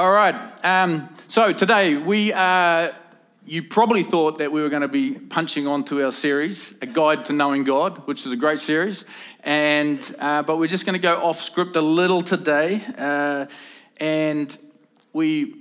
All right. Um, so today we uh, you probably thought that we were going to be punching on to our series, A Guide to Knowing God, which is a great series. And uh, but we're just going to go off script a little today. Uh, and we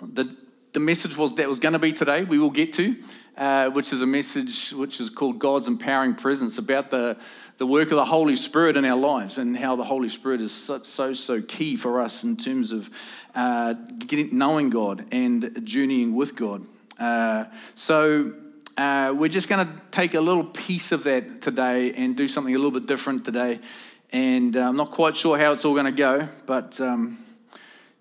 the the message was that was going to be today. We will get to, uh, which is a message which is called God's empowering presence about the the work of the Holy Spirit in our lives and how the Holy Spirit is so, so, so key for us in terms of uh, getting, knowing God and journeying with God. Uh, so uh, we're just going to take a little piece of that today and do something a little bit different today. And uh, I'm not quite sure how it's all going to go, but um,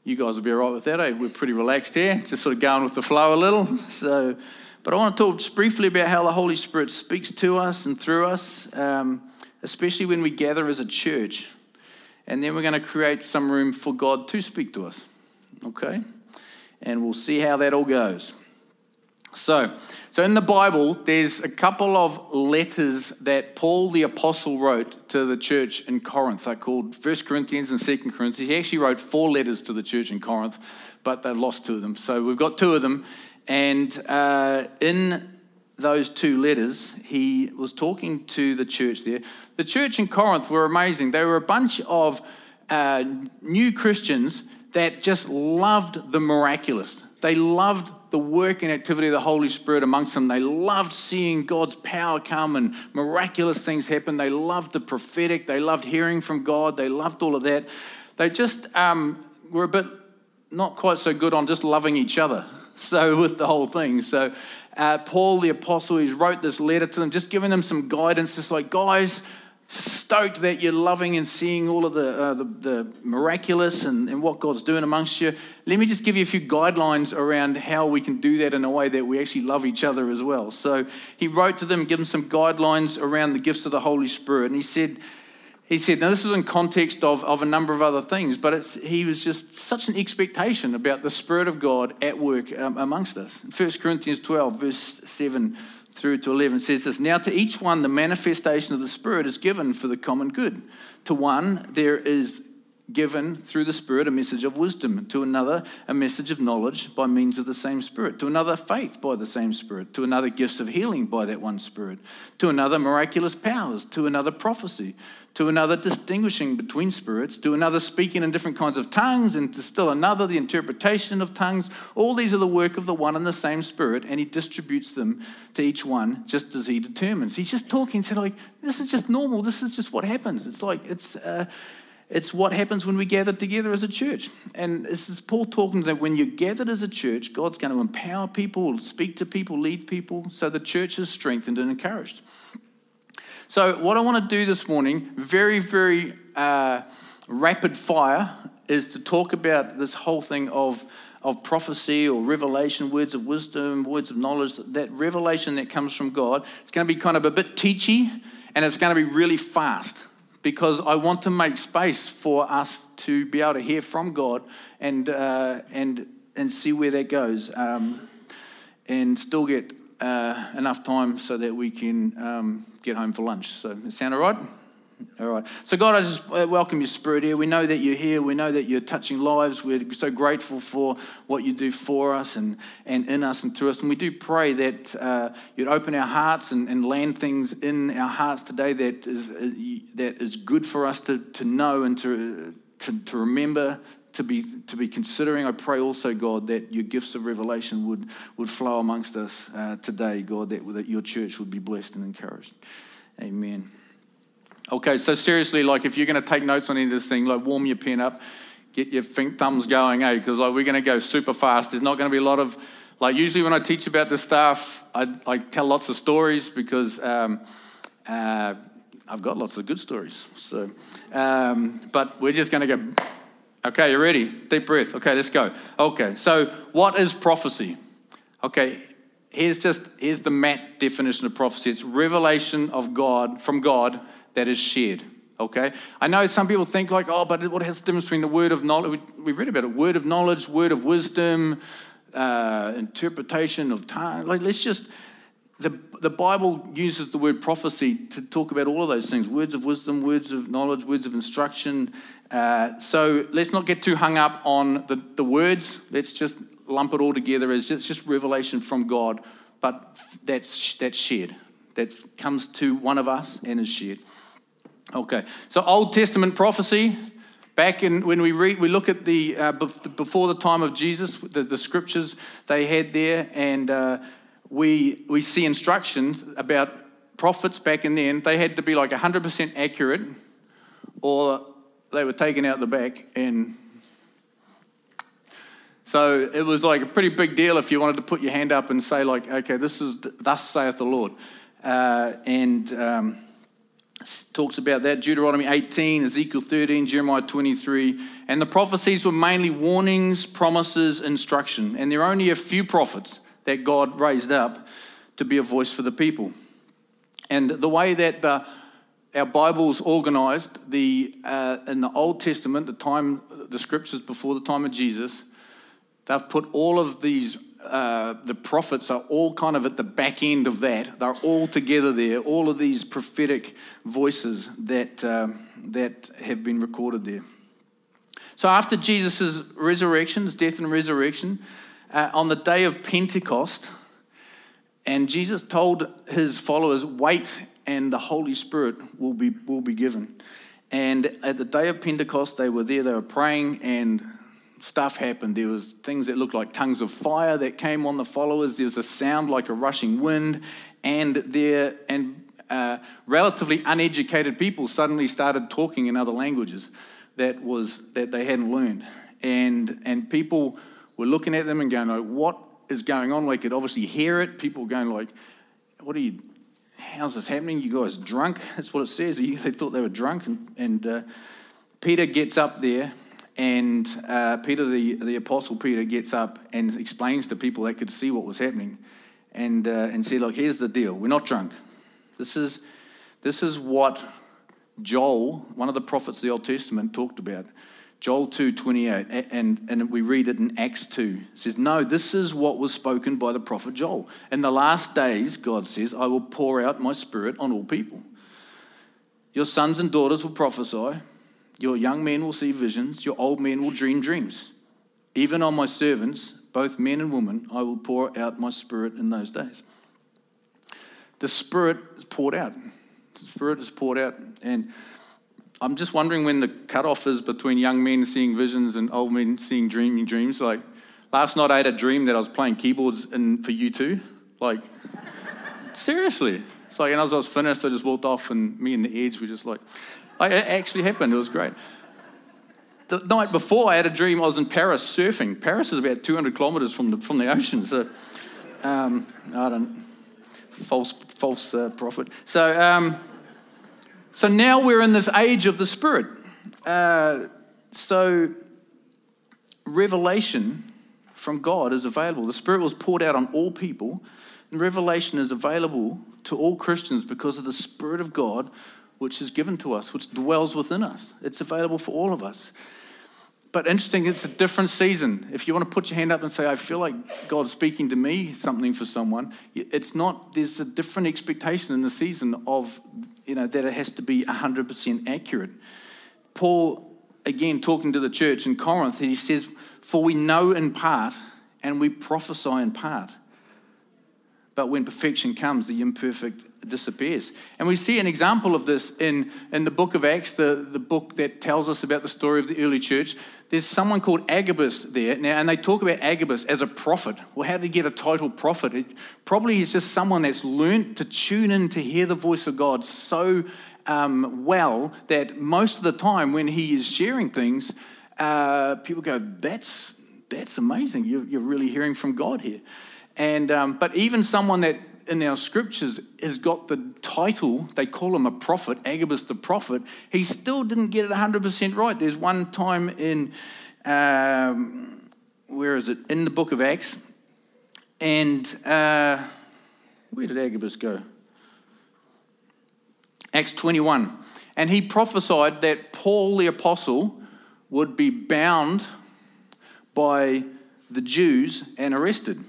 you guys will be all right with that. Eh? We're pretty relaxed here, just sort of going with the flow a little. So, but I want to talk just briefly about how the Holy Spirit speaks to us and through us. Um, especially when we gather as a church. And then we're going to create some room for God to speak to us. Okay? And we'll see how that all goes. So, so in the Bible, there's a couple of letters that Paul the Apostle wrote to the church in Corinth. They're called 1 Corinthians and 2 Corinthians. He actually wrote four letters to the church in Corinth, but they've lost two of them. So we've got two of them. And uh, in those two letters, he was talking to the church there. The church in Corinth were amazing. They were a bunch of uh, new Christians that just loved the miraculous. They loved the work and activity of the Holy Spirit amongst them. They loved seeing God's power come and miraculous things happen. They loved the prophetic. They loved hearing from God. They loved all of that. They just um, were a bit not quite so good on just loving each other. So, with the whole thing. So, uh, Paul the apostle, he's wrote this letter to them, just giving them some guidance, just like, guys, stoked that you're loving and seeing all of the, uh, the, the, miraculous and, and what God's doing amongst you. Let me just give you a few guidelines around how we can do that in a way that we actually love each other as well. So he wrote to them, give them some guidelines around the gifts of the Holy Spirit. And he said, he said, now this was in context of, of a number of other things, but he was just such an expectation about the Spirit of God at work um, amongst us. 1 Corinthians 12, verse 7 through to 11 says this Now to each one, the manifestation of the Spirit is given for the common good. To one, there is given through the Spirit a message of wisdom, to another, a message of knowledge by means of the same Spirit, to another, faith by the same Spirit, to another, gifts of healing by that one Spirit, to another, miraculous powers, to another, prophecy, to another, distinguishing between spirits, to another, speaking in different kinds of tongues, and to still another, the interpretation of tongues. All these are the work of the one and the same Spirit, and He distributes them to each one just as He determines. He's just talking to like, this is just normal. This is just what happens. It's like, it's. Uh, it's what happens when we gather together as a church. And this is Paul talking that when you're gathered as a church, God's going to empower people, speak to people, lead people, so the church is strengthened and encouraged. So, what I want to do this morning, very, very uh, rapid fire, is to talk about this whole thing of, of prophecy or revelation, words of wisdom, words of knowledge, that revelation that comes from God. It's going to be kind of a bit teachy and it's going to be really fast because I want to make space for us to be able to hear from God and, uh, and, and see where that goes um, and still get uh, enough time so that we can um, get home for lunch. So, sound all right? All right. So, God, I just uh, welcome your spirit here. We know that you're here. We know that you're touching lives. We're so grateful for what you do for us and, and in us and through us. And we do pray that uh, you'd open our hearts and, and land things in our hearts today that is, uh, that is good for us to, to know and to, to, to remember, to be, to be considering. I pray also, God, that your gifts of revelation would, would flow amongst us uh, today, God, that, that your church would be blessed and encouraged. Amen. Okay, so seriously, like if you're going to take notes on any of this thing, like warm your pen up, get your thumbs going, eh? Because like we're going to go super fast. There's not going to be a lot of, like usually when I teach about this stuff, I, I tell lots of stories because um, uh, I've got lots of good stories. So, um, but we're just going to go. Okay, you ready? Deep breath. Okay, let's go. Okay, so what is prophecy? Okay, here's just here's the Matt definition of prophecy. It's revelation of God from God that is shared. Okay? I know some people think like, oh, but what has the difference between the word of knowledge? We've read about it. Word of knowledge, word of wisdom, uh, interpretation of time. Like, let's just, the, the Bible uses the word prophecy to talk about all of those things words of wisdom, words of knowledge, words of instruction. Uh, so let's not get too hung up on the, the words. Let's just lump it all together as it's just revelation from God, but that's, that's shared. That comes to one of us and is shared. Okay, so Old Testament prophecy. Back in when we read, we look at the uh, before the time of Jesus, the, the scriptures they had there, and uh, we we see instructions about prophets back in then. They had to be like 100% accurate, or they were taken out the back and so it was like a pretty big deal if you wanted to put your hand up and say like okay this is thus saith the lord uh, and um, talks about that. Deuteronomy 18 ezekiel 13 jeremiah 23 and the prophecies were mainly warnings promises instruction. And there are only a few prophets that god raised up to be a voice for the people. And the way that the our Bible's organized. The, uh, in the Old Testament, the time, the scriptures before the time of Jesus, they've put all of these, uh, the prophets are all kind of at the back end of that. They're all together there, all of these prophetic voices that, uh, that have been recorded there. So after Jesus' resurrection, his death and resurrection, uh, on the day of Pentecost, and Jesus told his followers, wait and the Holy Spirit will be, will be given. And at the day of Pentecost, they were there, they were praying, and stuff happened. There was things that looked like tongues of fire that came on the followers. There was a sound like a rushing wind, and there and uh, relatively uneducated people suddenly started talking in other languages that was that they hadn't learned, and and people were looking at them and going, like, "What is going on?" We could obviously hear it. People going like, "What are you?" how's this happening? You guys drunk? That's what it says. They thought they were drunk. And, and uh, Peter gets up there, and uh, Peter, the, the apostle Peter, gets up and explains to people that could see what was happening and, uh, and said, Look, here's the deal. We're not drunk. This is, this is what Joel, one of the prophets of the Old Testament, talked about. Joel 2 28, and, and we read it in Acts 2. It says, No, this is what was spoken by the prophet Joel. In the last days, God says, I will pour out my spirit on all people. Your sons and daughters will prophesy, your young men will see visions, your old men will dream dreams. Even on my servants, both men and women, I will pour out my spirit in those days. The spirit is poured out. The spirit is poured out. And I'm just wondering when the cutoff is between young men seeing visions and old men seeing dreaming dreams. Like last night, I had a dream that I was playing keyboards in, for U2. Like, seriously. Like, and as I was finished, I just walked off, and me and the Edge were just like, like it actually happened. It was great. The night before, I had a dream I was in Paris surfing. Paris is about 200 kilometers from the, from the ocean. So, um, I don't, false, false uh, prophet. So, um, so now we're in this age of the Spirit. Uh, so revelation from God is available. The Spirit was poured out on all people, and revelation is available to all Christians because of the Spirit of God which is given to us, which dwells within us. It's available for all of us. But interesting, it's a different season. If you want to put your hand up and say, I feel like God's speaking to me something for someone, it's not, there's a different expectation in the season of, you know, that it has to be 100% accurate. Paul, again, talking to the church in Corinth, he says, For we know in part and we prophesy in part. But when perfection comes, the imperfect disappears. And we see an example of this in, in the book of Acts, the, the book that tells us about the story of the early church. There's someone called Agabus there now, and they talk about Agabus as a prophet. Well, how did he get a title prophet? It, probably he's just someone that's learnt to tune in to hear the voice of God so um, well that most of the time when he is sharing things, uh, people go, "That's that's amazing! You're, you're really hearing from God here." And um, but even someone that in our scriptures has got the title, they call him a prophet, Agabus the prophet, he still didn't get it 100% right. There's one time in, um, where is it? In the book of Acts. And uh, where did Agabus go? Acts 21. And he prophesied that Paul the apostle would be bound by the Jews and arrested.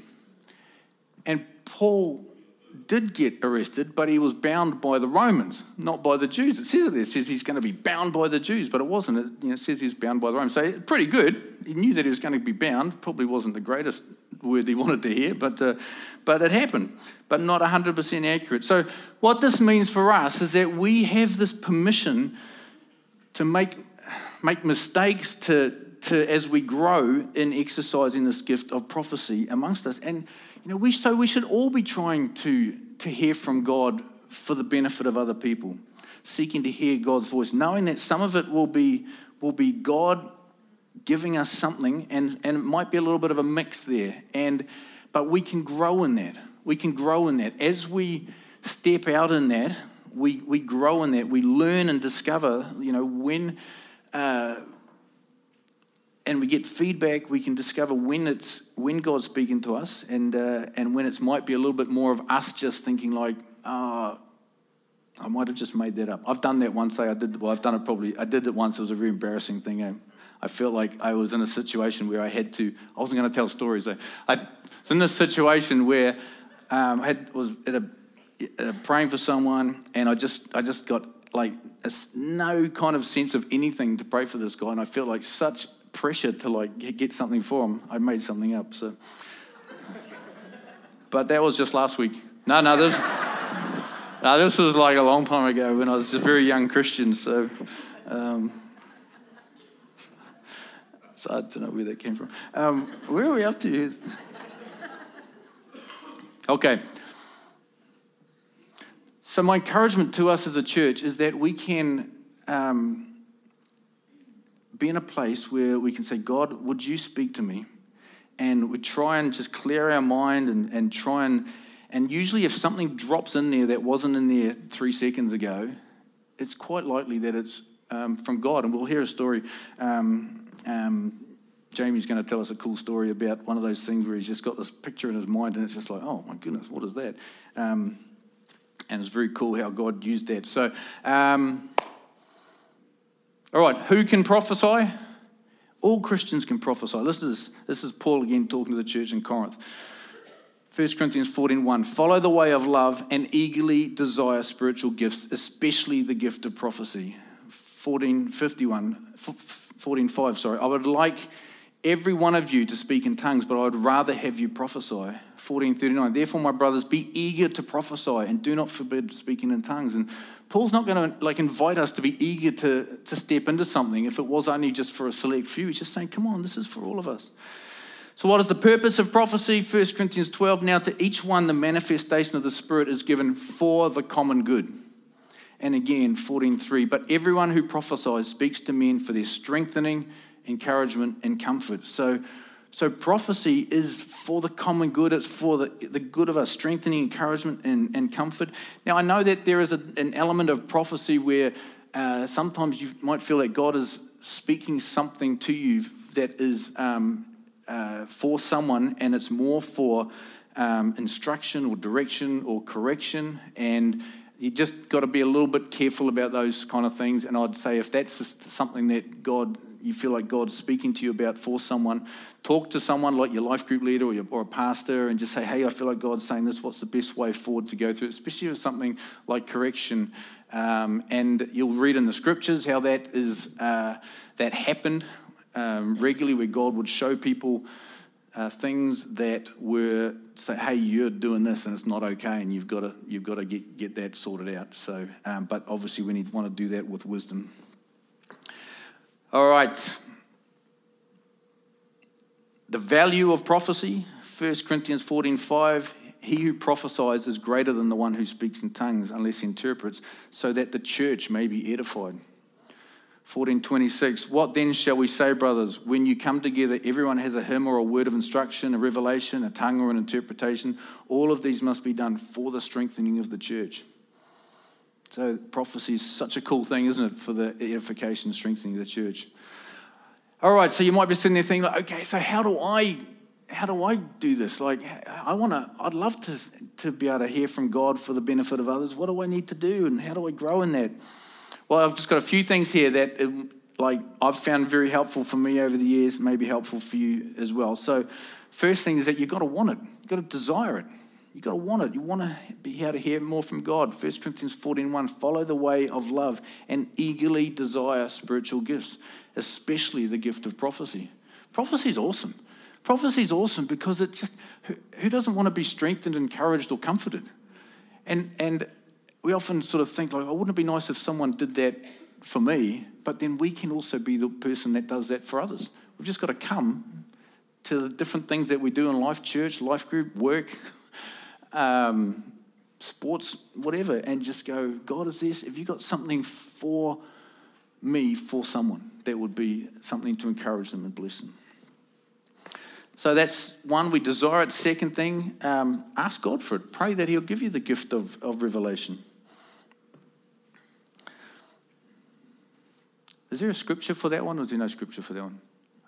And Paul did get arrested, but he was bound by the Romans, not by the Jews. It says it there. It says he's going to be bound by the Jews, but it wasn't. It, you know, says he's bound by the Romans. So pretty good. He knew that he was going to be bound. Probably wasn't the greatest word he wanted to hear, but, uh, but it happened, but not 100% accurate. So what this means for us is that we have this permission to make, make mistakes, to, to, as we grow in exercising this gift of prophecy amongst us. And you know, we, so we should all be trying to, to hear from God for the benefit of other people, seeking to hear God's voice, knowing that some of it will be, will be God giving us something, and, and it might be a little bit of a mix there. And, but we can grow in that. We can grow in that. As we step out in that, we, we grow in that. We learn and discover, you know, when. Uh, and we get feedback, we can discover when it's when God's speaking to us, and uh, and when it might be a little bit more of us just thinking like, ah, oh, I might have just made that up. I've done that once. I did. Well, I've done it probably. I did it once. It was a very embarrassing thing. I, I felt like I was in a situation where I had to. I wasn't going to tell stories. I, I was in this situation where um, I had, was at a, praying for someone, and I just I just got like a, no kind of sense of anything to pray for this guy, and I felt like such pressure to like get something for him. I made something up. So, but that was just last week. No, no, this, no, this was like a long time ago when I was a very young Christian. So, um, so I don't know where that came from. Um, where are we up to? Okay. So, my encouragement to us as a church is that we can um, be in a place where we can say, God, would you speak to me? And we try and just clear our mind and, and try and, and usually if something drops in there that wasn't in there three seconds ago, it's quite likely that it's um, from God. And we'll hear a story. Um, um, Jamie's going to tell us a cool story about one of those things where he's just got this picture in his mind and it's just like, oh my goodness, what is that? Um, and it's very cool how God used that. So, um, all right, who can prophesy? All Christians can prophesy. This is, this This is Paul again talking to the church in Corinth. 1 Corinthians 14 1. Follow the way of love and eagerly desire spiritual gifts, especially the gift of prophecy. 1451, 14 5, sorry. I would like every one of you to speak in tongues, but I would rather have you prophesy. 1439. Therefore, my brothers, be eager to prophesy and do not forbid speaking in tongues. And Paul's not going to like invite us to be eager to, to step into something if it was only just for a select few. He's just saying, come on, this is for all of us. So, what is the purpose of prophecy? 1 Corinthians 12. Now, to each one, the manifestation of the Spirit is given for the common good. And again, 14.3. But everyone who prophesies speaks to men for their strengthening, encouragement, and comfort. So, so prophecy is for the common good. It's for the, the good of us, strengthening, encouragement, and, and comfort. Now, I know that there is a, an element of prophecy where uh, sometimes you might feel that God is speaking something to you that is um, uh, for someone, and it's more for um, instruction or direction or correction. And you just got to be a little bit careful about those kind of things. And I'd say if that's something that God you feel like God's speaking to you about for someone, talk to someone like your life group leader or, your, or a pastor and just say, hey, I feel like God's saying this. What's the best way forward to go through, it? especially with something like correction? Um, and you'll read in the scriptures how that is uh, that happened um, regularly, where God would show people uh, things that were say, "Hey, you're doing this, and it's not okay, and you've got to you've got to get get that sorted out." So, um, but obviously, we need want to do that with wisdom. All right. The value of prophecy, 1 Corinthians 14 5. He who prophesies is greater than the one who speaks in tongues unless interprets, so that the church may be edified. 1426 What then shall we say, brothers? When you come together, everyone has a hymn or a word of instruction, a revelation, a tongue or an interpretation. All of these must be done for the strengthening of the church. So prophecy is such a cool thing, isn't it, for the edification and strengthening of the church. All right, so you might be sitting there thinking, okay, so how do I how do I do this? Like, I want to, I'd love to, to be able to hear from God for the benefit of others. What do I need to do and how do I grow in that? Well, I've just got a few things here that, um, like, I've found very helpful for me over the years, maybe helpful for you as well. So, first thing is that you've got to want it, you've got to desire it. You've got to want it. You want to be able to hear more from God. 1 Corinthians 14 1 Follow the way of love and eagerly desire spiritual gifts, especially the gift of prophecy. Prophecy is awesome. Prophecy is awesome because it's just who, who doesn't want to be strengthened, encouraged, or comforted? And, and we often sort of think, like, oh, wouldn't it be nice if someone did that for me? But then we can also be the person that does that for others. We've just got to come to the different things that we do in life church, life group, work, um, sports, whatever, and just go, God, is this? If you got something for me, for someone, that would be something to encourage them and bless them. So that's one, we desire it. Second thing, um, ask God for it. Pray that He'll give you the gift of, of revelation. Is there a scripture for that one, or is there no scripture for that one?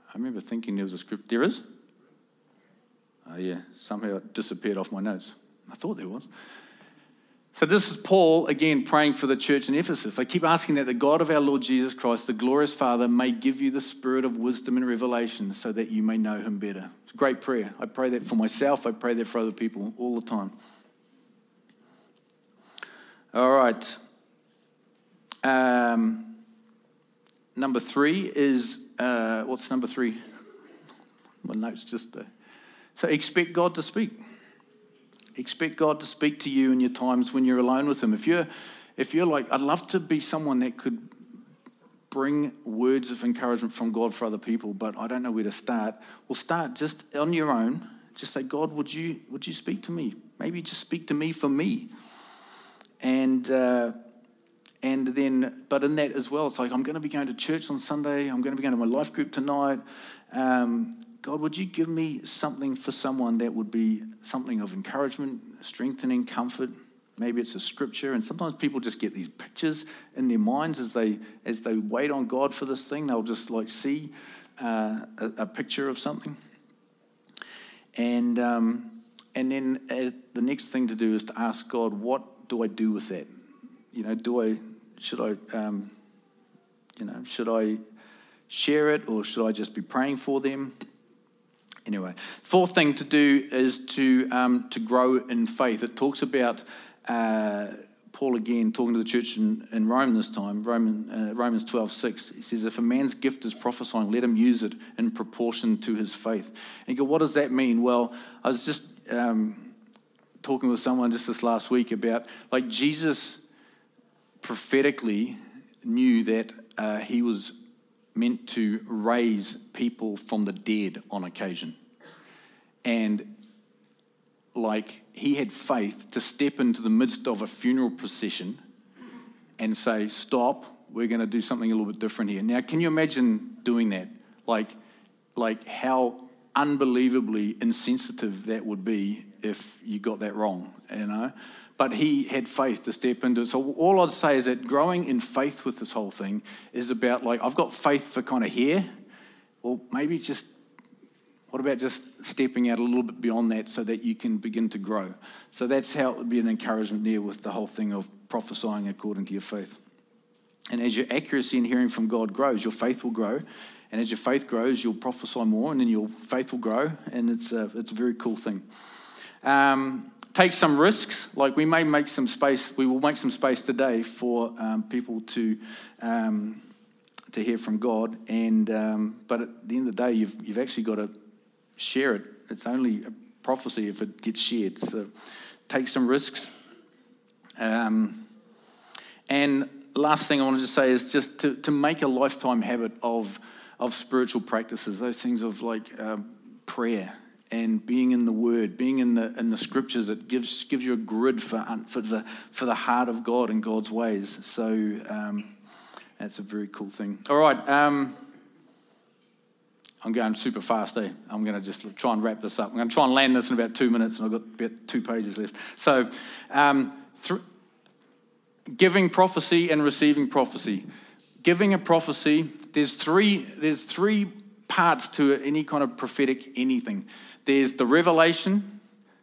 I remember thinking there was a script. There is? Oh, yeah, somehow it disappeared off my notes. I thought there was. So, this is Paul again praying for the church in Ephesus. I keep asking that the God of our Lord Jesus Christ, the glorious Father, may give you the spirit of wisdom and revelation so that you may know him better. It's a great prayer. I pray that for myself, I pray that for other people all the time. All right. Um, number three is uh, what's number three? My notes just there. So, expect God to speak. Expect God to speak to you in your times when you're alone with Him. If you're, if you're like, I'd love to be someone that could bring words of encouragement from God for other people, but I don't know where to start. Well, start just on your own. Just say, God, would you would you speak to me? Maybe just speak to me for me. And uh, and then, but in that as well, it's like I'm going to be going to church on Sunday. I'm going to be going to my life group tonight. Um, God, would you give me something for someone that would be something of encouragement, strengthening, comfort? Maybe it's a scripture, and sometimes people just get these pictures in their minds as they as they wait on God for this thing. They'll just like see uh, a, a, picture of something, and um, and then uh, the next thing to do is to ask God, what do I do with that? You know, do I should I um, you know should I share it or should I just be praying for them? Anyway, fourth thing to do is to, um, to grow in faith. It talks about uh, Paul again talking to the church in, in Rome this time, Roman, uh, Romans 12, 6. He says, If a man's gift is prophesying, let him use it in proportion to his faith. And you go, What does that mean? Well, I was just um, talking with someone just this last week about like Jesus prophetically knew that uh, he was meant to raise people from the dead on occasion. And like he had faith to step into the midst of a funeral procession and say, Stop, we're going to do something a little bit different here. Now, can you imagine doing that? Like, like how unbelievably insensitive that would be if you got that wrong, you know? But he had faith to step into it. So all I'd say is that growing in faith with this whole thing is about like I've got faith for kind of here. Well, maybe just what about just stepping out a little bit beyond that so that you can begin to grow? So that's how it would be an encouragement there with the whole thing of prophesying according to your faith. And as your accuracy in hearing from God grows, your faith will grow. And as your faith grows, you'll prophesy more, and then your faith will grow. And it's a, it's a very cool thing. Um, take some risks. Like we may make some space, we will make some space today for um, people to um, to hear from God. And um, but at the end of the day, you've you've actually got to share it. It's only a prophecy if it gets shared. So take some risks. Um, and last thing I wanted to say is just to, to make a lifetime habit of of spiritual practices. Those things of like uh, prayer and being in the Word, being in the in the Scriptures, it gives gives you a grid for for the for the heart of God and God's ways. So um, that's a very cool thing. All right, um, I'm going super fast. Eh? I'm going to just try and wrap this up. I'm going to try and land this in about two minutes, and I've got about two pages left. So, um, th- giving prophecy and receiving prophecy. Giving a prophecy. There's three. There's three parts to any kind of prophetic anything. There's the revelation,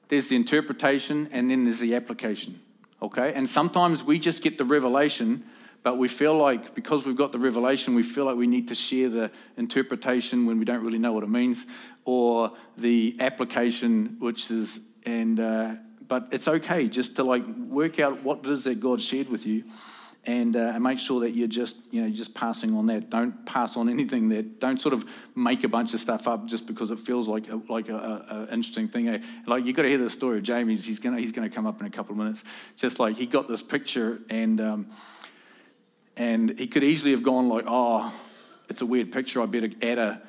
there's the interpretation, and then there's the application. Okay? And sometimes we just get the revelation, but we feel like because we've got the revelation, we feel like we need to share the interpretation when we don't really know what it means, or the application, which is, and, uh, but it's okay just to like work out what it is that God shared with you and, uh, and make sure that you're just you know just passing on that. Don't pass on anything that. Don't sort of make a bunch of stuff up just because it feels like a, like a, a, interesting thing. Like you got to hear the story of Jamie's. He's gonna he's gonna come up in a couple of minutes. Just like he got this picture and um, and he could easily have gone like, oh, it's a weird picture. I better add a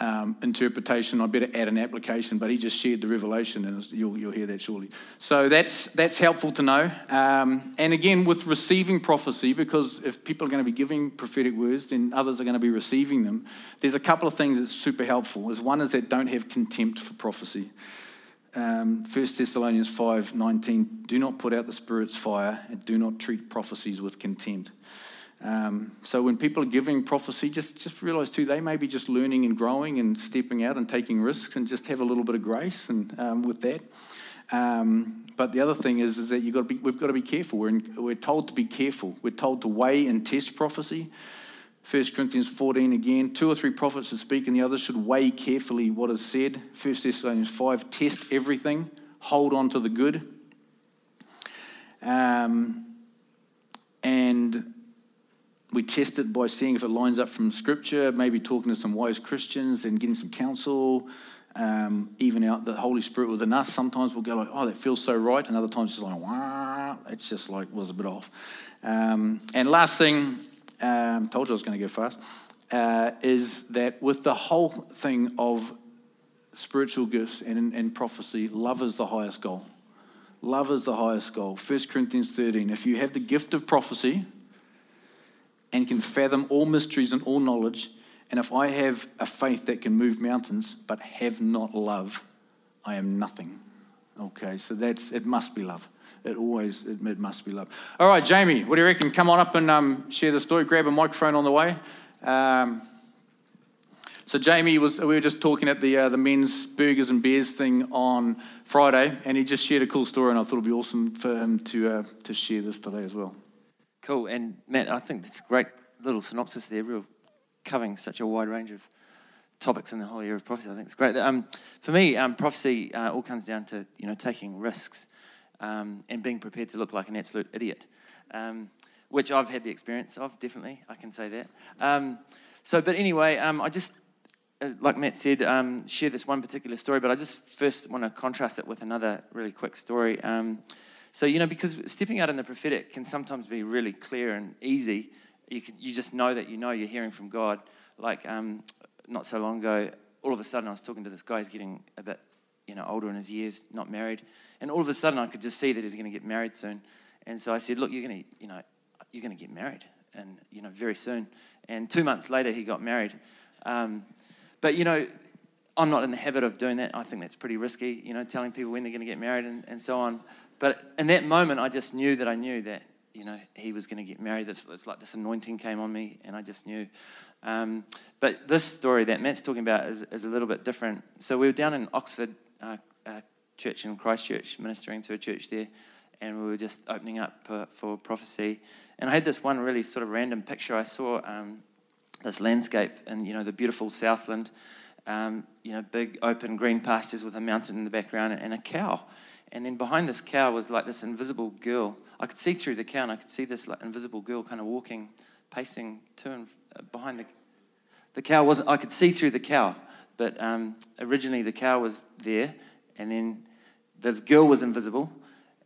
um, interpretation. I better add an application, but he just shared the revelation, and you'll, you'll hear that shortly. So that's that's helpful to know. Um, and again, with receiving prophecy, because if people are going to be giving prophetic words, then others are going to be receiving them. There's a couple of things that's super helpful. Is one is that don't have contempt for prophecy. Um, 1 Thessalonians 5 19, do not put out the Spirit's fire and do not treat prophecies with contempt. Um, so when people are giving prophecy, just, just realize too, they may be just learning and growing and stepping out and taking risks and just have a little bit of grace and um, with that. Um, but the other thing is, is that you've got to be, we've got to be careful. We're, in, we're told to be careful. We're told to weigh and test prophecy. 1 Corinthians 14 again, two or three prophets should speak and the others should weigh carefully what is said. 1 Thessalonians 5, test everything, hold on to the good. Um, and we test it by seeing if it lines up from Scripture, maybe talking to some wise Christians and getting some counsel, um, even out the Holy Spirit within us. Sometimes we'll go like, "Oh, that feels so right," and other times it's like, "Wow," it's just like was a bit off. Um, and last thing, um, told you I was going to go fast, uh, is that with the whole thing of spiritual gifts and, and prophecy, love is the highest goal. Love is the highest goal. 1 Corinthians 13. If you have the gift of prophecy, and can fathom all mysteries and all knowledge, and if I have a faith that can move mountains but have not love, I am nothing. Okay, so that's it. Must be love. It always it, must be love. All right, Jamie, what do you reckon? Come on up and um, share the story. Grab a microphone on the way. Um, so Jamie was we were just talking at the uh, the men's burgers and beers thing on Friday, and he just shared a cool story, and I thought it'd be awesome for him to uh, to share this today as well. Cool. And Matt, I think that's a great little synopsis there, real covering such a wide range of topics in the whole area of prophecy. I think it's great. Um, for me, um, prophecy uh, all comes down to you know taking risks um, and being prepared to look like an absolute idiot, um, which I've had the experience of. Definitely, I can say that. Um, so, but anyway, um, I just uh, like Matt said, share this one particular story, but I just first want to contrast it with another really quick story. So, you know, because stepping out in the prophetic can sometimes be really clear and easy. You, can, you just know that you know you're hearing from God. Like um, not so long ago, all of a sudden I was talking to this guy, he's getting a bit, you know, older in his years, not married. And all of a sudden I could just see that he's going to get married soon. And so I said, look, you're going to, you know, you're going to get married and, you know, very soon. And two months later, he got married. Um, but, you know, I'm not in the habit of doing that. I think that's pretty risky, you know, telling people when they're going to get married and, and so on. But in that moment, I just knew that I knew that, you know, he was going to get married. It's, it's like this anointing came on me, and I just knew. Um, but this story that Matt's talking about is, is, a little bit different. So we were down in Oxford uh, uh, Church in Christchurch, ministering to a church there, and we were just opening up for, prophecy. And I had this one really sort of random picture. I saw um, this landscape and, you know, the beautiful Southland. Um, you know, big open green pastures with a mountain in the background and a cow. And then behind this cow was like this invisible girl. I could see through the cow, and I could see this like invisible girl kind of walking, pacing to and uh, behind the the cow. wasn't I could see through the cow, but um, originally the cow was there, and then the girl was invisible,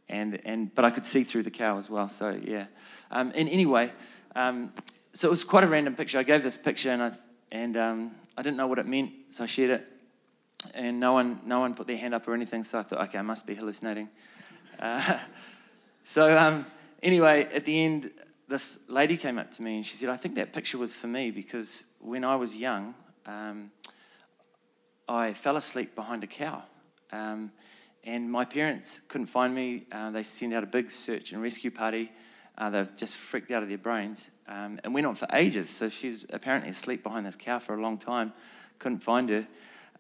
and and but I could see through the cow as well. So yeah. Um, and anyway, um, so it was quite a random picture. I gave this picture, and I and um, I didn't know what it meant, so I shared it and no one, no one put their hand up or anything. So I thought, okay, I must be hallucinating. Uh, so um, anyway, at the end, this lady came up to me and she said, I think that picture was for me because when I was young, um, I fell asleep behind a cow. Um, and my parents couldn't find me. Uh, they sent out a big search and rescue party. Uh, they've just freaked out of their brains um, and went on for ages. So she was apparently asleep behind this cow for a long time. Couldn't find her.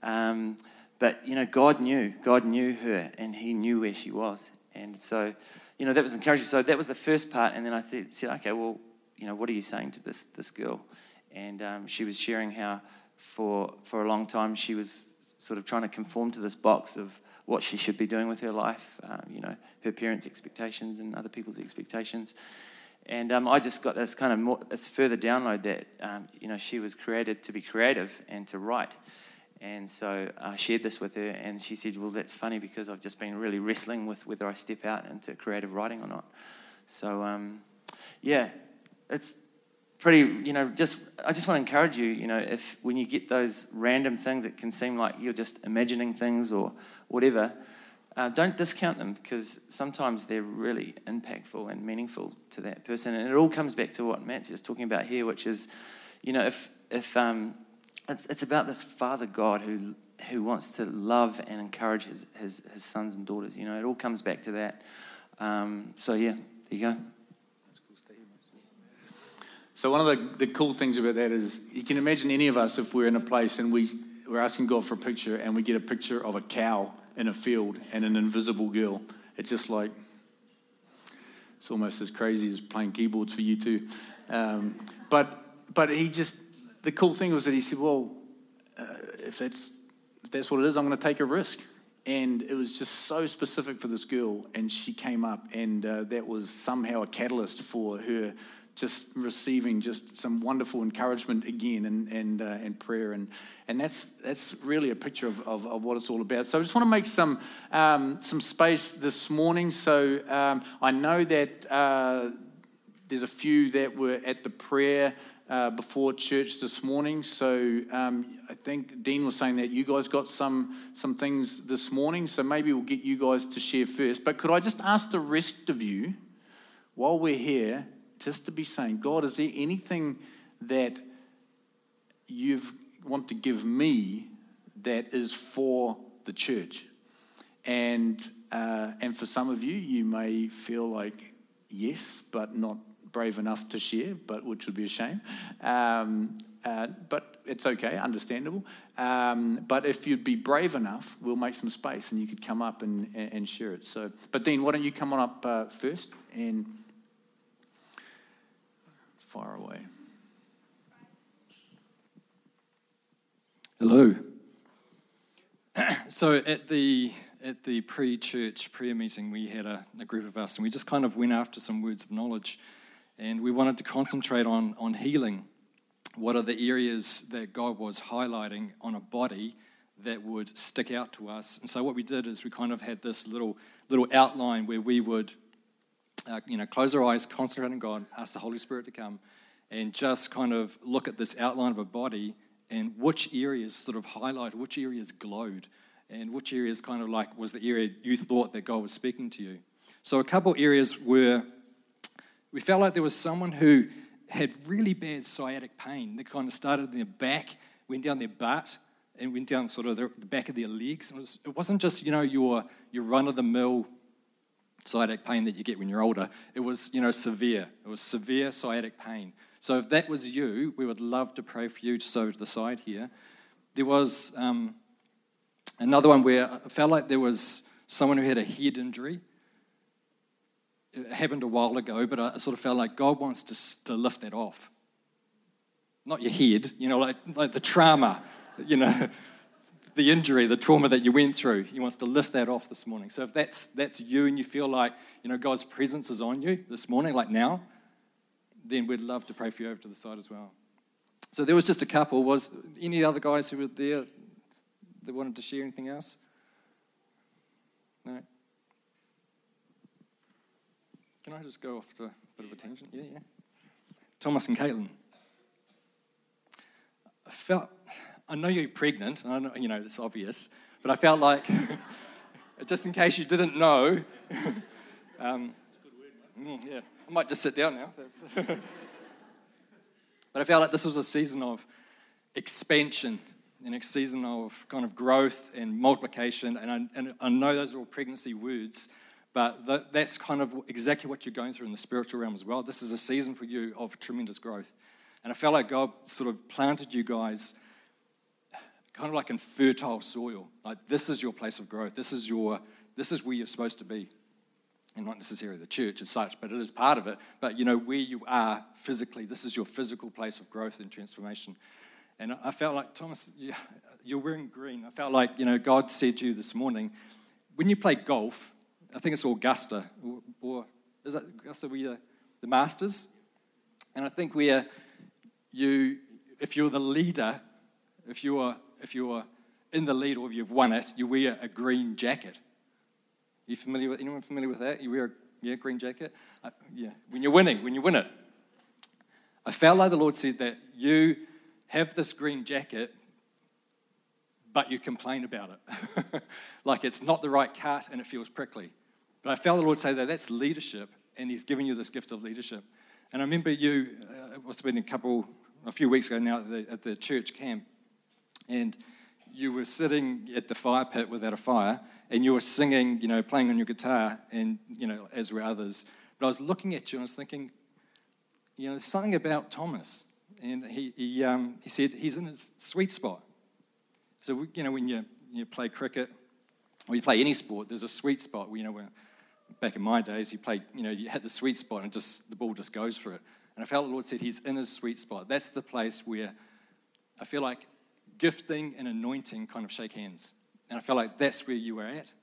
Um, but, you know, God knew. God knew her and He knew where she was. And so, you know, that was encouraging. So that was the first part. And then I th- said, okay, well, you know, what are you saying to this, this girl? And um, she was sharing how for, for a long time she was sort of trying to conform to this box of, what she should be doing with her life, um, you know, her parents' expectations and other people's expectations. And um, I just got this kind of more, this further download that, um, you know, she was created to be creative and to write. And so I shared this with her, and she said, Well, that's funny because I've just been really wrestling with whether I step out into creative writing or not. So, um, yeah, it's pretty, you know, just, I just want to encourage you, you know, if when you get those random things, it can seem like you're just imagining things or whatever. Uh, don't discount them because sometimes they're really impactful and meaningful to that person. And it all comes back to what Matt's just talking about here, which is, you know, if, if um, it's, it's about this Father God who, who wants to love and encourage his, his, his sons and daughters. You know, it all comes back to that. Um, so, yeah, there you go. So one of the, the cool things about that is you can imagine any of us if we're in a place and we, we're asking God for a picture and we get a picture of a cow in a field and an invisible girl. It's just like, it's almost as crazy as playing keyboards for U2. Um, but, but he just, the cool thing was that he said, well, uh, if, that's, if that's what it is, I'm going to take a risk. And it was just so specific for this girl. And she came up, and uh, that was somehow a catalyst for her just receiving just some wonderful encouragement again and, and, uh, and prayer. And, and that's, that's really a picture of, of, of, what it's all about. So I just want to make some, um, some space this morning. So um, I know that uh, there's a few that were at the prayer. Uh, before church this morning. So um, I think Dean was saying that you guys got some some things this morning. So maybe we'll get you guys to share first. But could I just ask the rest of you, while we're here, just to be saying, God, is there anything that you want to give me that is for the church? And uh, and for some of you, you may feel like yes, but not brave enough to share, but which would be a shame. Um, uh, but it's okay, understandable. Um, but if you'd be brave enough, we'll make some space and you could come up and, and share it. So, but Dean, why don't you come on up uh, first and far away. Hello. so at the at the pre-church prayer meeting, we had a, a, group of us, and we just kind of went after some words of knowledge, and we wanted to concentrate on on healing. What are the areas that God was highlighting on a body that would stick out to us? And so what we did is we kind of had this little little outline where we would uh, you know, close our eyes, concentrate on God, ask the Holy Spirit to come, and just kind of look at this outline of a body and which areas sort of highlight, which areas glowed, and which areas kind of like was the area you thought that God was speaking to you. So a couple areas were we felt like there was someone who had really bad sciatic pain. that kind of started in their back, went down their butt, and went down sort of the, back of their legs. It, was, wasn't just, you know, your, your run of the mill sciatic pain that you get when you're older. It was, you know, severe. It was severe sciatic pain. So if that was you, we would love to pray for you just over to the side here. There was um, another one where I felt like there was someone who had a head injury. It happened a while ago, but I sort of felt like God wants to, to lift that off. Not your head, you know, like, like the trauma, you know, the injury, the trauma that you went through. He wants to lift that off this morning. So if that's that's you and you feel like you know God's presence is on you this morning, like now, then we'd love to pray for you over to the side as well. So there was just a couple. Was any other guys who were there that wanted to share anything else? No. Can I just go off to a bit of attention? Yeah, yeah. Thomas and Caitlin. I felt I know you're pregnant. I know, you know, it's obvious. But I felt like, just in case you didn't know, um, mm, yeah, I might just sit down now. but I felt like this was a season of expansion and a season of kind of growth and multiplication. And I, and I know those are all pregnancy words, but that's kind of exactly what you're going through in the spiritual realm as well. This is a season for you of tremendous growth. And I felt like God sort of planted you guys kind of like in fertile soil. Like this is your place of growth. This is your this is where you're supposed to be. And not necessarily the church as such, but it is part of it. But you know, where you are physically, this is your physical place of growth and transformation. And I felt like, Thomas, you're wearing green. I felt like, you know, God said to you this morning, when you play golf, I think it's Augusta, or, or is that Augusta where the, the Masters? And I think where you, if you're the leader, if you're, if you're in the lead or if you've won it, you wear a green jacket. You familiar with anyone familiar with that? You wear a yeah, green jacket? Uh, yeah, when you're winning, when you win it. I felt like the Lord said that you have this green jacket, but you complain about it. like it's not the right cut and it feels prickly. But I felt the Lord say that that's leadership, and He's given you this gift of leadership. And I remember you, uh, it must have been a couple, a few weeks ago now at the, at the church camp, and you were sitting at the fire pit without a fire, and you were singing, you know, playing on your guitar, and, you know, as were others. But I was looking at you and I was thinking, you know, something about Thomas. And he, he, um, he said he's in his sweet spot. So, you know, when you, you play cricket or you play any sport, there's a sweet spot. Where, you know, back in my days, you played, you know, you hit the sweet spot and just the ball just goes for it. And I felt the Lord said he's in his sweet spot. That's the place where I feel like gifting and anointing kind of shake hands. And I felt like that's where you were at.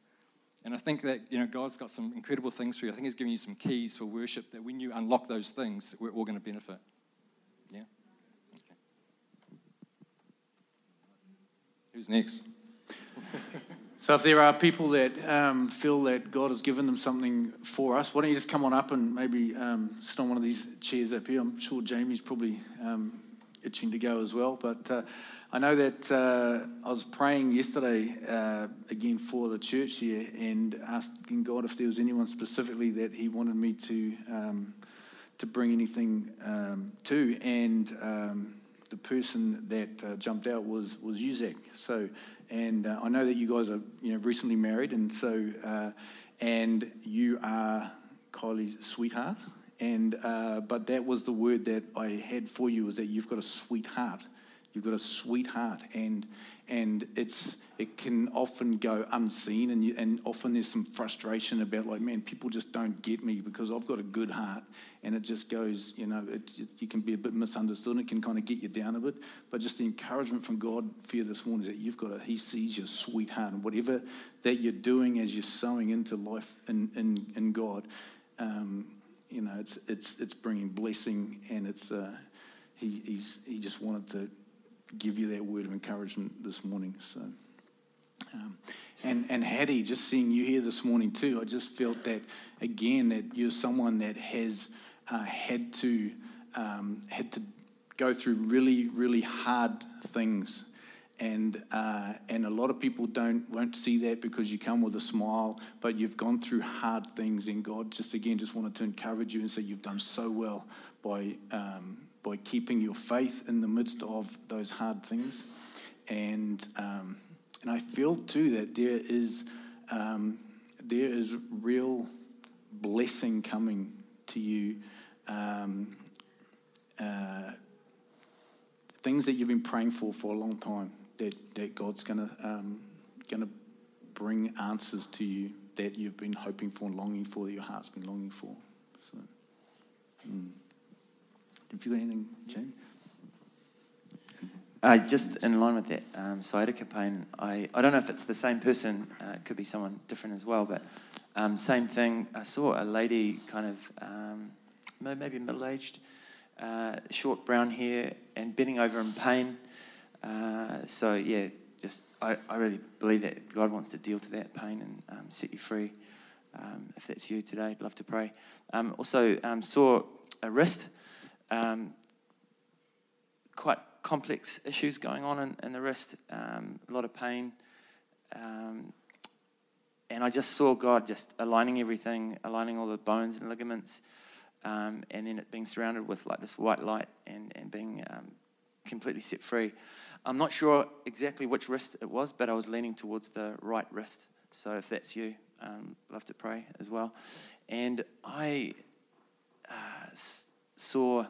And I think that, you know, God's got some incredible things for you. I think He's giving you some keys for worship that when you unlock those things, we're all going to benefit. Yeah? Okay. Who's next? so, if there are people that um, feel that God has given them something for us, why don't you just come on up and maybe um, sit on one of these chairs up here? I'm sure Jamie's probably um, itching to go as well. But uh, I know that uh, I was praying yesterday uh, again for the church here and asking God if there was anyone specifically that He wanted me to um, to bring anything um, to, and um, the person that uh, jumped out was was Uzak. So, and uh, I know that you guys are you know recently married, and so uh, and you are Kylie's sweetheart. And uh, but that was the word that I had for you was that you've got a sweetheart You've got a sweetheart, and and it's it can often go unseen, and you, and often there's some frustration about like, man, people just don't get me because I've got a good heart, and it just goes, you know, it, it, you can be a bit misunderstood, and it can kind of get you down a bit. But just the encouragement from God for you this morning is that you've got a, He sees your sweetheart, and whatever that you're doing as you're sowing into life in in, in God, um, you know, it's it's it's bringing blessing, and it's. Uh, he, he's, he just wanted to give you that word of encouragement this morning. So, um, and and Hattie, just seeing you here this morning too, I just felt that again that you're someone that has uh, had to um, had to go through really really hard things. And uh, and a lot of people don't won't see that because you come with a smile, but you've gone through hard things, and God just again just wanted to encourage you and say you've done so well by um, by keeping your faith in the midst of those hard things. And, um, and I feel too that there is, um, there is real blessing coming to you. Um, uh, things that you've been praying for for a long time, that, that God's going to um, gonna bring answers to you that you've been hoping for and longing for, that your heart's been longing for. So, mm. Have you got anything, Jane? Uh, just in line with that um, sciatica pain, I, I don't know if it's the same person, uh, it could be someone different as well, but um, same thing. I saw a lady kind of um, maybe middle aged, uh, short brown hair, and bending over in pain. Uh, so, yeah, just I, I really believe that God wants to deal to that pain and um, set you free. Um, if that's you today, I'd love to pray. Um, also, saw a wrist um, quite complex issues going on in, in the wrist, um, a lot of pain. Um, and I just saw God just aligning everything, aligning all the bones and ligaments, um, and then it being surrounded with like this white light and, and being um, completely set free. I'm not sure exactly which wrist it was, but I was leaning towards the right wrist. So if that's you, um, love to pray as well. And I uh, saw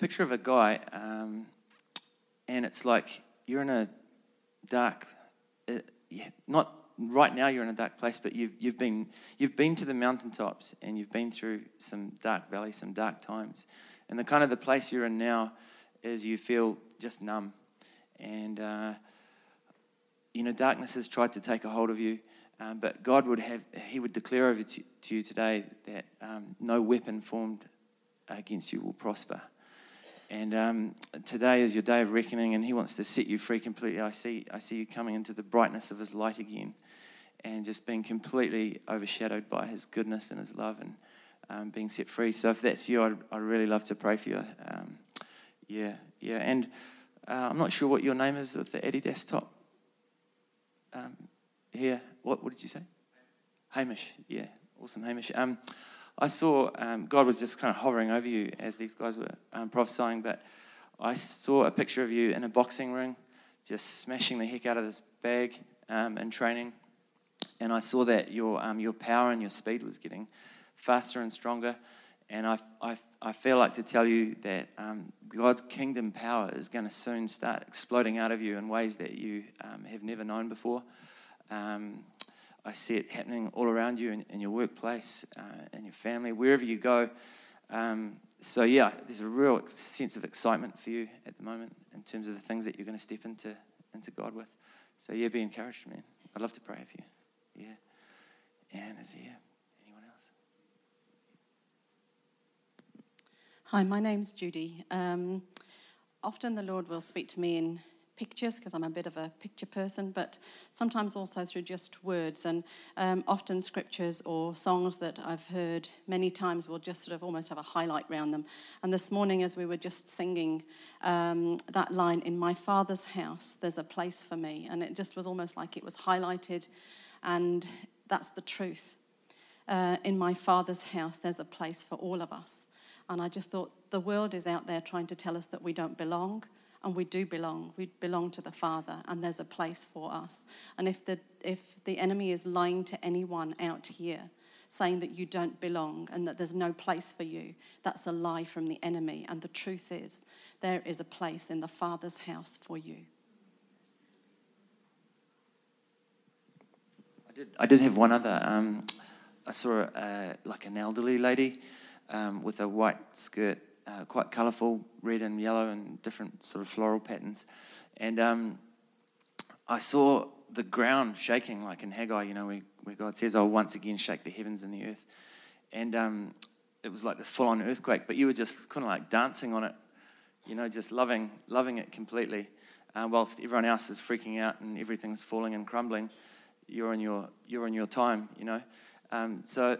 picture of a guy, um, and it's like you're in a dark, uh, not right now you're in a dark place, but you've, you've, been, you've been to the mountaintops and you've been through some dark valleys, some dark times. And the kind of the place you're in now is you feel just numb. And, uh, you know, darkness has tried to take a hold of you. Um, but God would have, He would declare over to, to you today that um, no weapon formed against you will prosper. And um, today is your day of reckoning, and He wants to set you free completely. I see, I see you coming into the brightness of His light again, and just being completely overshadowed by His goodness and His love, and um, being set free. So if that's you, I'd, I'd really love to pray for you. Um, yeah, yeah. And uh, I'm not sure what your name is with the Adidas desktop. Um, here, what, what did you say? Hamish. Yeah, awesome, Hamish. I saw um, God was just kind of hovering over you as these guys were um, prophesying, but I saw a picture of you in a boxing ring, just smashing the heck out of this bag um, in training. And I saw that your, um, your power and your speed was getting faster and stronger. And I, I, I feel like to tell you that um, God's kingdom power is going to soon start exploding out of you in ways that you um, have never known before. Um, I see it happening all around you in, in your workplace, uh, in your family, wherever you go. Um, so, yeah, there's a real sense of excitement for you at the moment in terms of the things that you're going to step into, into God with. So, yeah, be encouraged, man. I'd love to pray for you. Yeah. Anne is here. Anyone else? Hi, my name's Judy. Um, often the Lord will speak to me in pictures because I'm a bit of a picture person, but sometimes also through just words. And um, often scriptures or songs that I've heard many times will just sort of almost have a highlight around them. And this morning, as we were just singing um, that line, In my Father's house, there's a place for me. And it just was almost like it was highlighted. And that's the truth. Uh, in my Father's house, there's a place for all of us. And I just thought the world is out there trying to tell us that we don't belong and we do belong. We belong to the Father, and there's a place for us. And if the if the enemy is lying to anyone out here, saying that you don't belong and that there's no place for you, that's a lie from the enemy. And the truth is, there is a place in the Father's house for you. I did. I did have one other. Um, I saw uh, like an elderly lady um, with a white skirt uh, quite colourful, red and yellow and different sort of floral patterns. And um, I saw the ground shaking, like in Haggai, you know, where, where God says, I'll once again shake the heavens and the earth. And um, it was like this full on earthquake, but you were just kind of like dancing on it, you know, just loving, loving it completely. Uh, whilst everyone else is freaking out and everything's falling and crumbling, you're in your, you're in your time, you know. Um, so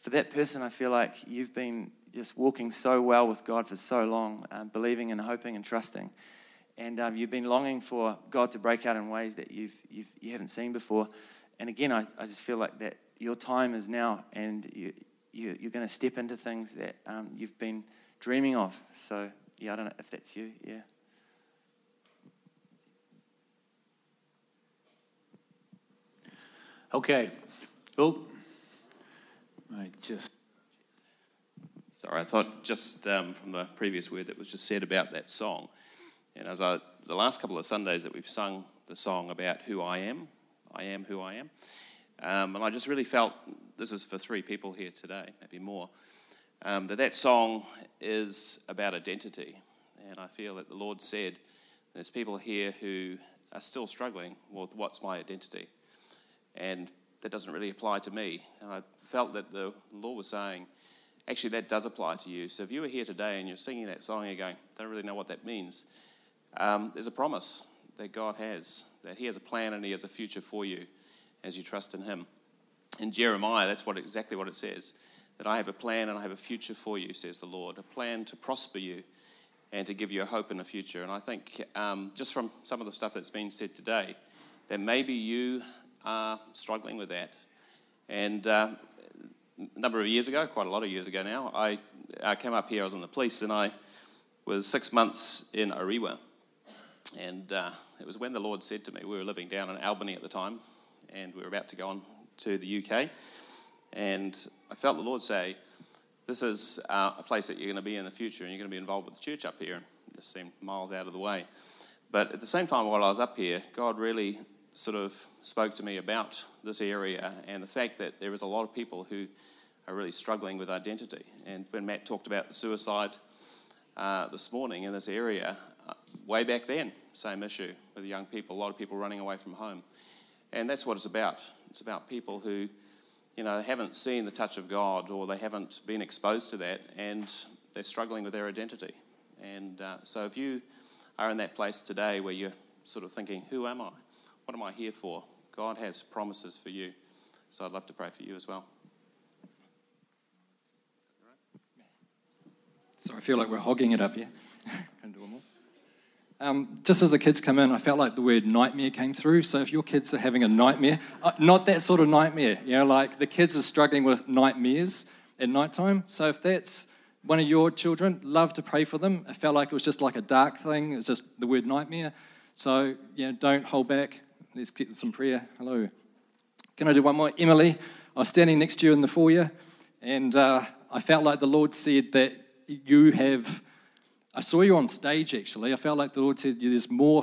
for that person, I feel like you've been just walking so well with God for so long, um, believing and hoping and trusting. And um, you've been longing for God to break out in ways that you've, you've, you haven't seen before. And again, I, I just feel like that your time is now, and you, you, are going to step into things that um, you've been dreaming of. So, yeah, I don't know if that's you. Yeah. Okay. Well, I just Sorry, I thought just um, from the previous word that was just said about that song, and as I, the last couple of Sundays that we've sung the song about who I am, I am who I am, um, and I just really felt this is for three people here today, maybe more, um, that that song is about identity, and I feel that the Lord said there's people here who are still struggling with what's my identity, and that doesn't really apply to me, and I felt that the Lord was saying actually that does apply to you. So if you were here today and you're singing that song you're going, I don't really know what that means, um, there's a promise that God has, that He has a plan and He has a future for you as you trust in Him. In Jeremiah, that's what exactly what it says. That I have a plan and I have a future for you, says the Lord, a plan to prosper you and to give you a hope in the future. And I think um, just from some of the stuff that's been said today, that maybe you are struggling with that. And uh, a number of years ago, quite a lot of years ago now, I, I came up here, I was in the police, and I was six months in Orewa. And uh, it was when the Lord said to me, we were living down in Albany at the time, and we were about to go on to the UK. And I felt the Lord say, This is uh, a place that you're going to be in the future, and you're going to be involved with the church up here. It just seemed miles out of the way. But at the same time, while I was up here, God really sort of spoke to me about this area and the fact that there is a lot of people who are really struggling with identity. And when Matt talked about the suicide uh, this morning in this area, uh, way back then, same issue with young people, a lot of people running away from home. And that's what it's about. It's about people who, you know, haven't seen the touch of God or they haven't been exposed to that and they're struggling with their identity. And uh, so if you are in that place today where you're sort of thinking, who am I? What am I here for? God has promises for you. So I'd love to pray for you as well. So I feel like we're hogging it up here. Um, just as the kids come in, I felt like the word nightmare came through. So if your kids are having a nightmare, uh, not that sort of nightmare, you know, like the kids are struggling with nightmares at nighttime. So if that's one of your children, love to pray for them. I felt like it was just like a dark thing. It's just the word nightmare. So, you know, don't hold back. Let's get some prayer. Hello. Can I do one more? Emily, I was standing next to you in the foyer, and uh, I felt like the Lord said that you have. I saw you on stage actually. I felt like the Lord said there's more